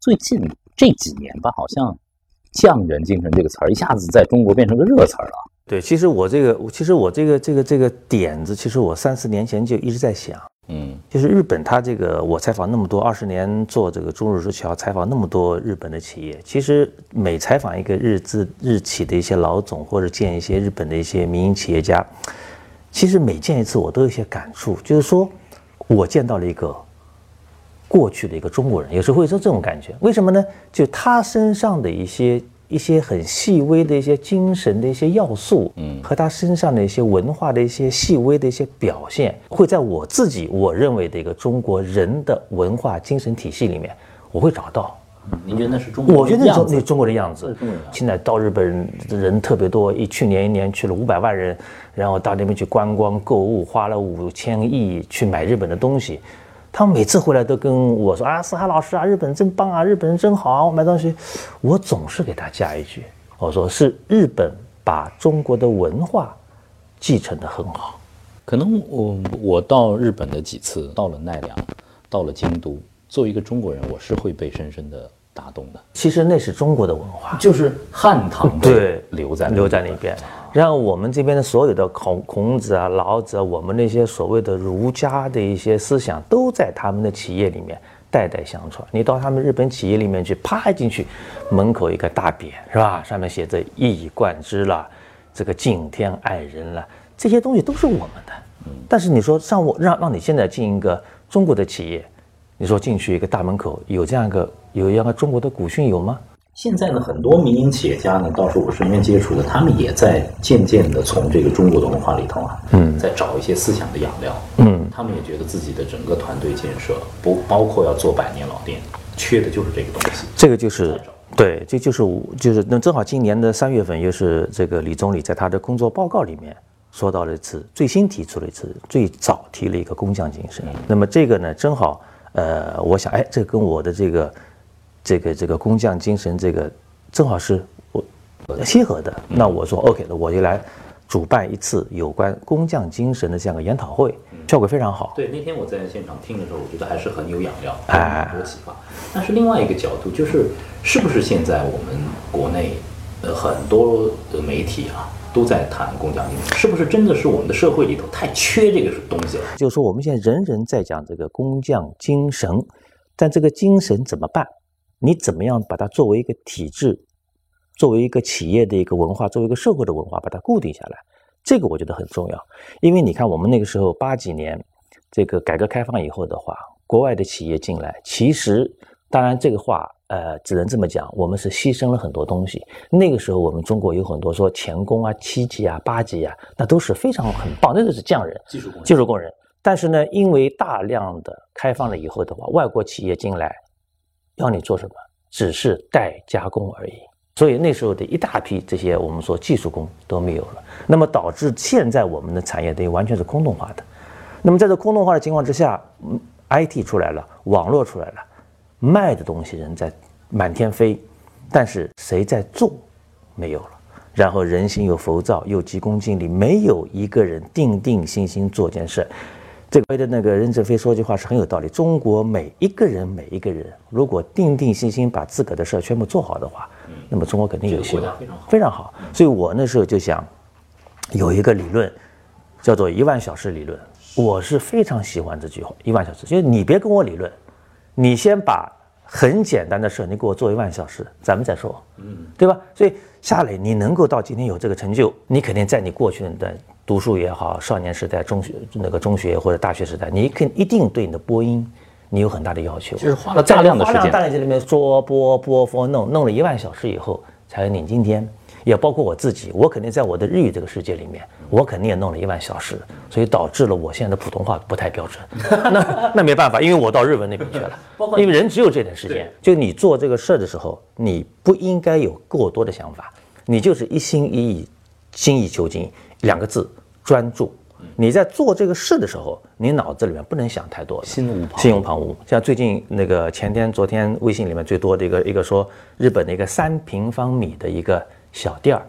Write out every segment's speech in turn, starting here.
最近这几年吧，好像“匠人精神”这个词儿一下子在中国变成个热词儿了。对，其实我这个，其实我这个这个这个点子，其实我三四年前就一直在想。嗯，就是日本，它这个我采访那么多，二十年做这个中日之桥，采访那么多日本的企业，其实每采访一个日资日企的一些老总，或者见一些日本的一些民营企业家，其实每见一次，我都有一些感触，就是说我见到了一个过去的一个中国人，有时候会说这种感觉，为什么呢？就他身上的一些。一些很细微的一些精神的一些要素，嗯，和他身上的一些文化的一些细微的一些表现，会在我自己我认为的一个中国人的文化精神体系里面，我会找到。您觉得那是中？国？我觉得那那中国的样子。现在到日本人特别多，一去年一年去了五百万人，然后到那边去观光购物，花了五千亿去买日本的东西。他们每次回来都跟我说啊，思涵老师啊，日本真棒啊，日本人真好啊，我买东西，我总是给他加一句，我说是日本把中国的文化继承的很好。可能我我到日本的几次，到了奈良，到了京都，作为一个中国人，我是会被深深的打动的。其实那是中国的文化，就是汉唐对留在留在那边。让我们这边的所有的孔孔子啊、老子啊，我们那些所谓的儒家的一些思想，都在他们的企业里面代代相传。你到他们日本企业里面去，啪一进去，门口一个大匾是吧？上面写着“一以贯之”了，这个敬天爱人了，这些东西都是我们的。但是你说让我让让你现在进一个中国的企业，你说进去一个大门口有这样一个有一样的中国的古训有吗？现在呢，很多民营企业家呢，倒是我身边接触的，他们也在渐渐的从这个中国的文化里头啊，嗯，在找一些思想的养料，嗯，他们也觉得自己的整个团队建设，不包括要做百年老店，缺的就是这个东西。这个就是对，这就是就是那正好今年的三月份，又是这个李总理在他的工作报告里面说到了一次，最新提出了一次，最早提了一个工匠精神。那么这个呢，正好，呃，我想，哎，这跟我的这个。这个这个工匠精神，这个正好是我契合的。那我说 OK 的，我就来主办一次有关工匠精神的这样的研讨会，效果非常好。对，那天我在现场听的时候，我觉得还是很有养料，很多启发。但是另外一个角度就是，是不是现在我们国内呃很多的媒体啊都在谈工匠精神？是不是真的是我们的社会里头太缺这个东西了？就是说我们现在人人在讲这个工匠精神，但这个精神怎么办？你怎么样把它作为一个体制，作为一个企业的一个文化，作为一个社会的文化，把它固定下来？这个我觉得很重要。因为你看，我们那个时候八几年，这个改革开放以后的话，国外的企业进来，其实当然这个话，呃，只能这么讲，我们是牺牲了很多东西。那个时候我们中国有很多说钳工啊、七级啊、八级啊，那都是非常很棒，那都是匠人、技术工人、技术工人。但是呢，因为大量的开放了以后的话，外国企业进来。要你做什么，只是代加工而已。所以那时候的一大批这些我们说技术工都没有了，那么导致现在我们的产业等于完全是空洞化的。那么在这空洞化的情况之下，IT 出来了，网络出来了，卖的东西人在满天飞，但是谁在做，没有了。然后人心又浮躁，又急功近利，没有一个人定定心心做件事。这个的那个任正非说句话是很有道理。中国每一个人，每一个人，如果定定心心把自个的事儿全部做好的话，那么中国肯定有希望，非常好。所以我那时候就想，有一个理论，叫做一万小时理论。我是非常喜欢这句话，一万小时，就是你别跟我理论，你先把很简单的事你给我做一万小时，咱们再说，嗯，对吧？所以夏磊，你能够到今天有这个成就，你肯定在你过去的。读书也好，少年时代、中学那个中学或者大学时代，你肯一定对你的播音，你有很大的要求，就是花了大量的时间，大量在里面说播播播弄弄了一万小时以后，才有你今天。也包括我自己，我肯定在我的日语这个世界里面，我肯定也弄了一万小时，所以导致了我现在的普通话不太标准。那 那没办法，因为我到日文那边去了。因为人只有这点时间，就你做这个事儿的时候，你不应该有过多的想法，你就是一心一意、精益求精两个字。专注，你在做这个事的时候，你脑子里面不能想太多，心无旁心无旁骛。像最近那个前天、昨天微信里面最多的一个一个说，日本的一个三平方米的一个小店儿，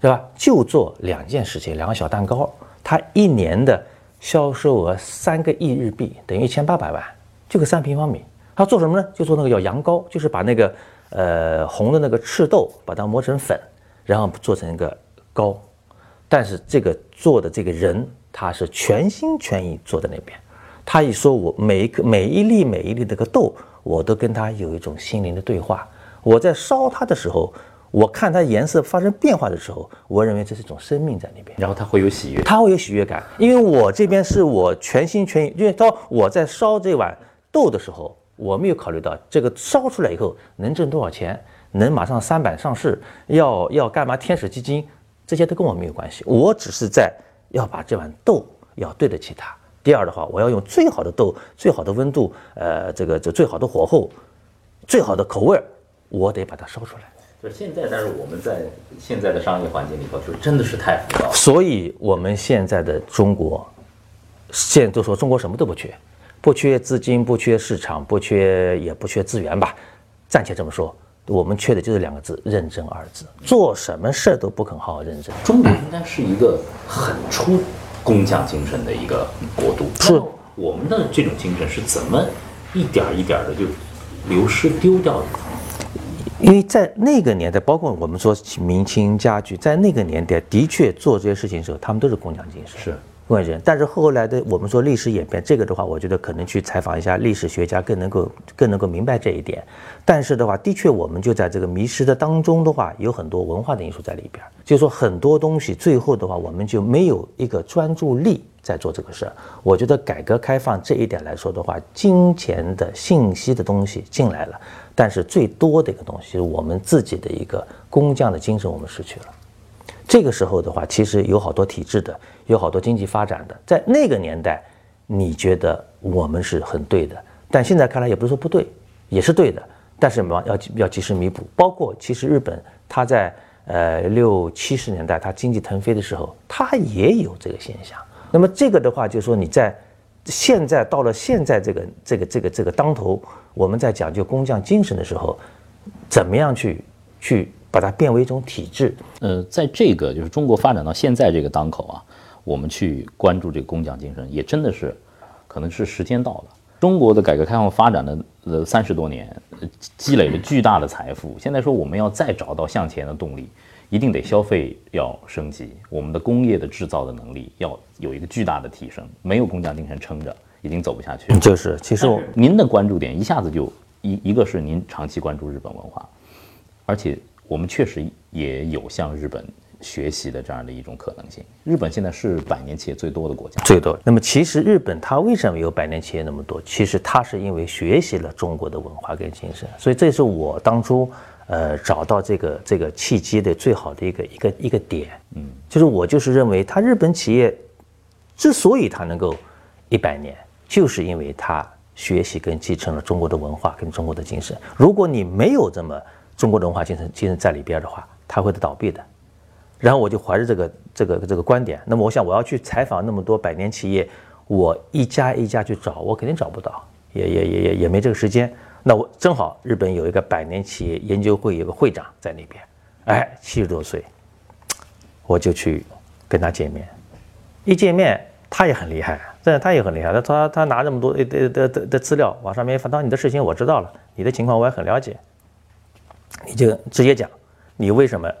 对吧？就做两件事情，两个小蛋糕，它一年的销售额三个亿日币，等于一千八百万，就个三平方米。他做什么呢？就做那个叫羊羔，就是把那个呃红的那个赤豆把它磨成粉，然后做成一个糕。但是这个做的这个人，他是全心全意坐在那边。他一说，我每一个每一粒每一粒那个豆，我都跟他有一种心灵的对话。我在烧它的时候，我看它颜色发生变化的时候，我认为这是一种生命在里边。然后它会有喜悦，它会有喜悦感，因为我这边是我全心全意。因为当我在烧这碗豆的时候，我没有考虑到这个烧出来以后能挣多少钱，能马上三板上市，要要干嘛？天使基金这些都跟我没有关系。我只是在要把这碗豆要对得起它。第二的话，我要用最好的豆、最好的温度，呃，这个这最好的火候、最好的口味，我得把它烧出来。就是现在，但是我们在现在的商业环境里头，就真的是太浮躁。所以，我们现在的中国，现在都说中国什么都不缺，不缺资金，不缺市场，不缺也不缺资源吧？暂且这么说，我们缺的就是两个字：认真二字。做什么事儿都不肯好好认真。中国应该是一个很出。工匠精神的一个国度，是我们的这种精神是怎么一点一点的就流失丢掉的？因为在那个年代，包括我们说明清家具，在那个年代的确做这些事情的时候，他们都是工匠精神。是。外人，但是后来的我们说历史演变，这个的话，我觉得可能去采访一下历史学家，更能够更能够明白这一点。但是的话，的确我们就在这个迷失的当中的话，有很多文化的因素在里边。就是说很多东西最后的话，我们就没有一个专注力在做这个事儿。我觉得改革开放这一点来说的话，金钱的信息的东西进来了，但是最多的一个东西，我们自己的一个工匠的精神，我们失去了。这个时候的话，其实有好多体制的，有好多经济发展的，在那个年代，你觉得我们是很对的，但现在看来也不是说不对，也是对的，但是要要要及时弥补。包括其实日本，它在呃六七十年代它经济腾飞的时候，它也有这个现象。那么这个的话，就是说你在现在到了现在这个这个这个这个当头，我们在讲究工匠精神的时候，怎么样去去？把它变为一种体制。呃，在这个就是中国发展到现在这个当口啊，我们去关注这个工匠精神，也真的是，可能是时间到了。中国的改革开放发展的呃三十多年，积累了巨大的财富。现在说我们要再找到向前的动力，一定得消费要升级，我们的工业的制造的能力要有一个巨大的提升。没有工匠精神撑着，已经走不下去。就是，其实您的关注点一下子就一一个是您长期关注日本文化，而且。我们确实也有向日本学习的这样的一种可能性。日本现在是百年企业最多的国家，最多。那么其实日本它为什么有百年企业那么多？其实它是因为学习了中国的文化跟精神。所以这是我当初呃找到这个这个契机的最好的一个一个一个点。嗯，就是我就是认为，它日本企业之所以它能够一百年，就是因为它学习跟继承了中国的文化跟中国的精神。如果你没有这么中国的文化精神精神在里边的话，它会倒闭的。然后我就怀着这个这个这个观点，那么我想我要去采访那么多百年企业，我一家一家去找，我肯定找不到，也也也也也没这个时间。那我正好日本有一个百年企业研究会有个会长在那边，哎，七十多岁，我就去跟他见面。一见面，他也很厉害，真的他也很厉害。他他他拿这么多的的的的资料往上面发，他说你的事情我知道了，你的情况我也很了解。你就直接讲，你为什么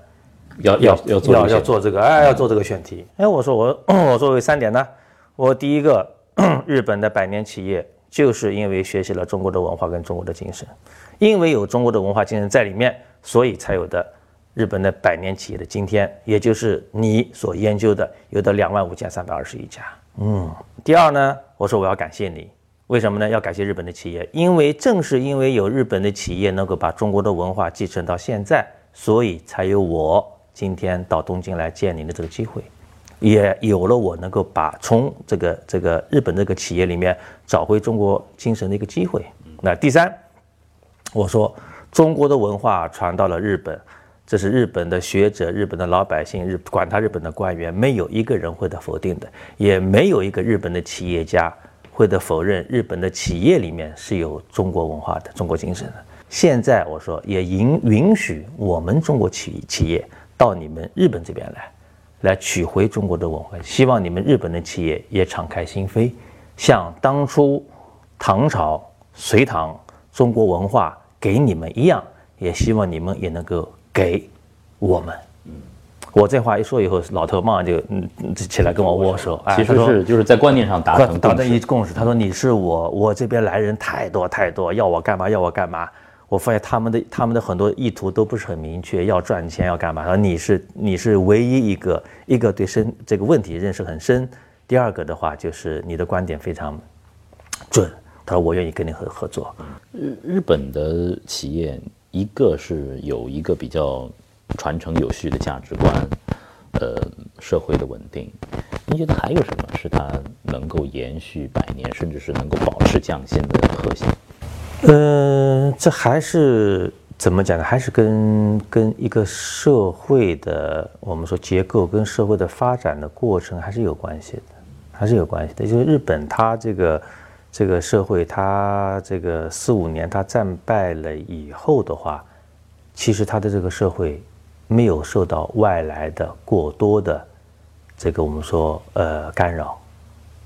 要要要做要做这个？哎，要做这个选题。哎，我说我 我说有三点呢，我第一个，日本的百年企业就是因为学习了中国的文化跟中国的精神，因为有中国的文化精神在里面，所以才有的日本的百年企业的今天，也就是你所研究的有的两万五千三百二十一家。嗯，第二呢，我说我要感谢你。为什么呢？要感谢日本的企业，因为正是因为有日本的企业能够把中国的文化继承到现在，所以才有我今天到东京来见您的这个机会，也有了我能够把从这个这个日本这个企业里面找回中国精神的一个机会。那第三，我说中国的文化传到了日本，这是日本的学者、日本的老百姓、日管他日本的官员，没有一个人会的否定的，也没有一个日本的企业家。会的否认，日本的企业里面是有中国文化的、中国精神的。现在我说也允允许我们中国企企业到你们日本这边来，来取回中国的文化。希望你们日本的企业也敞开心扉，像当初唐朝、隋唐中国文化给你们一样，也希望你们也能够给我们。我这话一说以后，老头马上就嗯起来跟我握手。其实是就是在观念上达成达成一共识。他说你是我，我这边来人太多太多，要我干嘛要我干嘛。我发现他们的他们的很多意图都不是很明确，要赚钱要干嘛？他说你是你是唯一一个一个对深这个问题认识很深。第二个的话就是你的观点非常准。他说我愿意跟你合合作。日日本的企业一个是有一个比较。传承有序的价值观，呃，社会的稳定，您觉得还有什么是它能够延续百年，甚至是能够保持匠心的核心？嗯，这还是怎么讲呢？还是跟跟一个社会的我们说结构跟社会的发展的过程还是有关系的，还是有关系的。就是日本它这个这个社会，它这个四五年它战败了以后的话，其实它的这个社会。没有受到外来的过多的这个我们说呃干扰，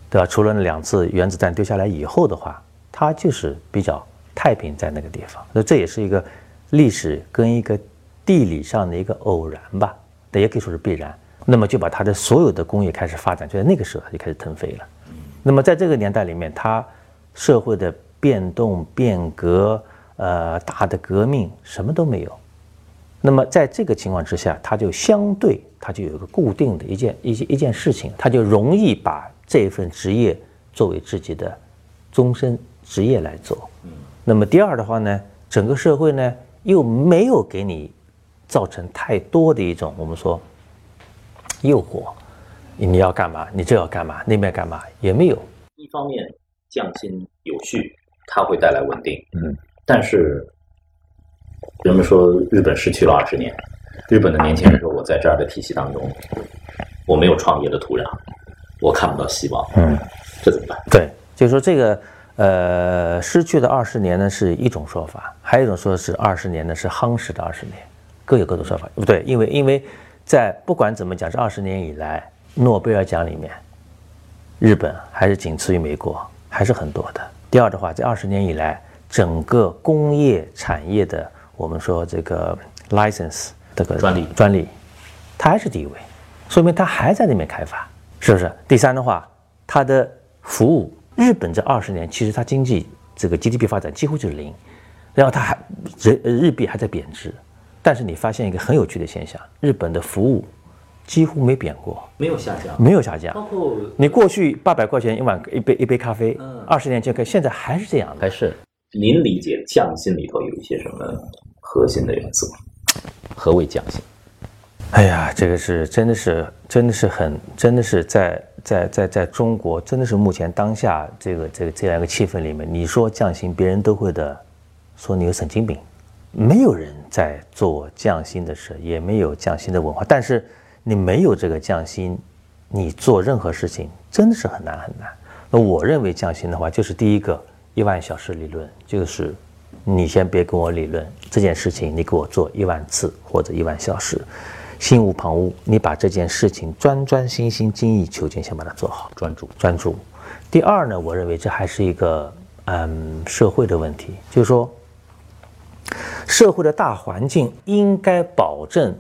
对吧？除了那两次原子弹丢下来以后的话，它就是比较太平在那个地方。那这也是一个历史跟一个地理上的一个偶然吧，但也可以说是必然。那么就把它的所有的工业开始发展，就在那个时候它就开始腾飞了。那么在这个年代里面，它社会的变动变革，呃，大的革命什么都没有。那么在这个情况之下，他就相对他就有一个固定的一件一件一件事情，他就容易把这份职业作为自己的终身职业来做。那么第二的话呢，整个社会呢又没有给你造成太多的一种我们说诱惑，你要干嘛？你这要干嘛？那边干嘛？也没有。一方面匠心有序，它会带来稳定。嗯，但是。人们说日本失去了二十年，日本的年轻人说：“我在这儿的体系当中，我没有创业的土壤，我看不到希望。”嗯，这怎么办？对，就是说这个呃，失去的二十年呢是一种说法，还有一种说是二十年呢是夯实的二十年，各有各的说法，不对，因为因为在不管怎么讲，这二十年以来，诺贝尔奖里面，日本还是仅次于美国，还是很多的。第二的话，这二十年以来，整个工业产业的。我们说这个 license 这个专利专利，它还是第一位，说明它还在那边开发，是不是？第三的话，它的服务，日本这二十年其实它经济这个 GDP 发展几乎就是零，然后它还日日币还在贬值，但是你发现一个很有趣的现象，日本的服务几乎没贬过，没有下降，没有下降。包括你过去八百块钱一碗一杯一杯咖啡，二十年前跟现在还是这样的，还是。您理解匠心里头有一些什么核心的元素？何谓匠心？哎呀，这个是真的是真的是很真的是在在在在中国，真的是目前当下这个这个这样一个气氛里面，你说匠心，别人都会的说你有神经病，没有人在做匠心的事，也没有匠心的文化。但是你没有这个匠心，你做任何事情真的是很难很难。那我认为匠心的话，就是第一个。一万小时理论就是，你先别跟我理论这件事情，你给我做一万次或者一万小时，心无旁骛，你把这件事情专专心心、精益求精，先把它做好，专注专注。第二呢，我认为这还是一个嗯社会的问题，就是说，社会的大环境应该保证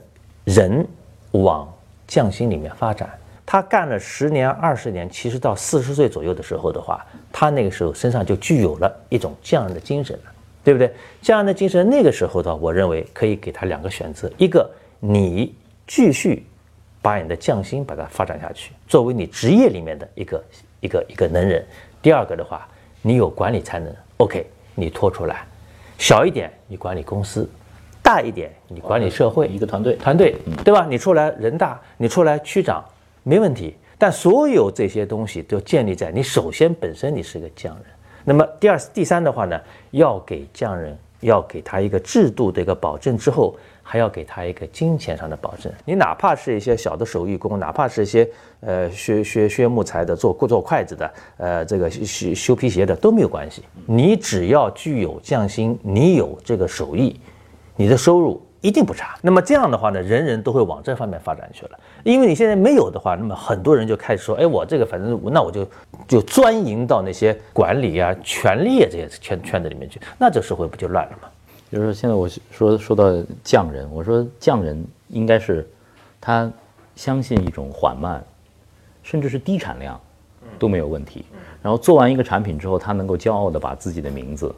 人往匠心里面发展。他干了十年、二十年，其实到四十岁左右的时候的话，他那个时候身上就具有了一种匠人的精神了，对不对？匠人的精神，那个时候的话，我认为可以给他两个选择：一个，你继续把你的匠心把它发展下去，作为你职业里面的一个一个一个能人；第二个的话，你有管理才能，OK，你拖出来，小一点你管理公司，大一点你管理社会，一个团队，团队，对吧？你出来人大，你出来区长。没问题，但所有这些东西都建立在你首先本身你是个匠人。那么第二、第三的话呢，要给匠人要给他一个制度的一个保证之后，还要给他一个金钱上的保证。你哪怕是一些小的手艺工，哪怕是一些呃学学学木材的、做做筷子的、呃这个修修皮鞋的都没有关系。你只要具有匠心，你有这个手艺，你的收入一定不差。那么这样的话呢，人人都会往这方面发展去了。因为你现在没有的话，那么很多人就开始说，哎，我这个反正那我就就钻营到那些管理啊、权力啊这些圈圈子里面去，那这社会不就乱了吗？就是现在我说说到匠人，我说匠人应该是他相信一种缓慢，甚至是低产量都没有问题。然后做完一个产品之后，他能够骄傲的把自己的名字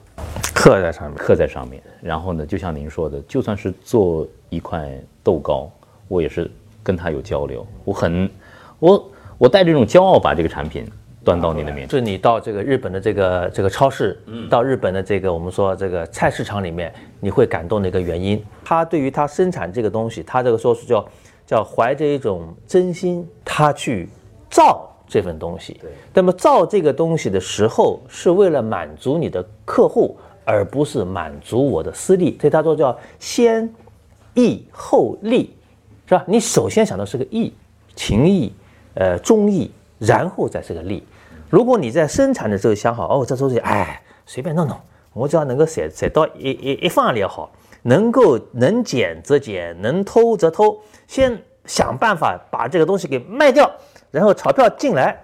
刻在上面，刻在上面。然后呢，就像您说的，就算是做一块豆糕，我也是跟他有交流。我很，我我带这种骄傲把这个产品端到你的面前。就你到这个日本的这个这个超市，到日本的这个我们说这个菜市场里面，你会感动的一个原因，他对于他生产这个东西，他这个说是叫叫怀着一种真心，他去造。这份东西，对，那么造这个东西的时候，是为了满足你的客户，而不是满足我的私利。所以他说叫先义后利，是吧？你首先想到是个义，情义，呃，忠义，然后再是个利。如果你在生产的时候想好，哦，这东西，哎，随便弄弄，我只要能够写写到一一一方里好，能够能捡则捡，能偷则偷，先想办法把这个东西给卖掉。然后钞票进来，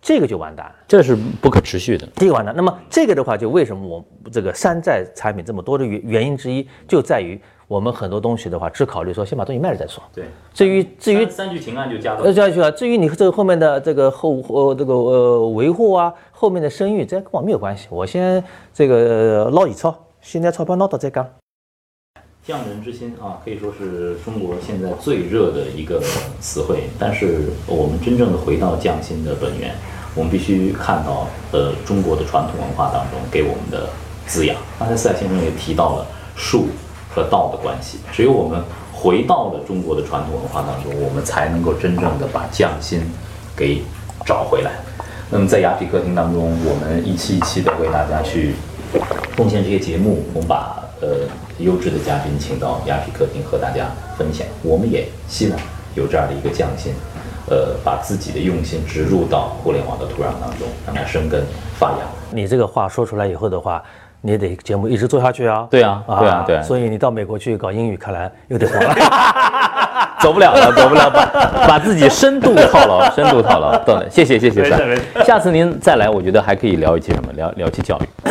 这个就完蛋，这是不可持续的。这个完蛋。那么这个的话，就为什么我这个山寨产品这么多的原原因之一，就在于我们很多东西的话，只考虑说先把东西卖了再说。对。至于至于三聚氰胺就加到。呃，加去啊。至于你这个后面的这个后呃这个呃维护啊，后面的声誉，这跟我没有关系。我先这个捞一钞，现在钞票捞到再干。匠人之心啊，可以说是中国现在最热的一个词汇。但是我们真正的回到匠心的本源，我们必须看到呃中国的传统文化当中给我们的滋养。刚才四海先生也提到了术和道的关系，只有我们回到了中国的传统文化当中，我们才能够真正的把匠心给找回来。那么在雅痞客厅当中，我们一期一期的为大家去贡献这些节目，我们把呃。优质的嘉宾请到雅痞客厅和大家分享，我们也希望有这样的一个匠心，呃，把自己的用心植入到互联网的土壤当中，让它生根发芽。你这个话说出来以后的话，你得节目一直做下去啊。对啊，对啊，对。所以你到美国去搞英语，看来又得黄了，走不了了，走不了，把把自己深度套牢，深度套牢。懂了，谢谢，谢谢。下次您再来，我觉得还可以聊一期什么？聊聊期教育。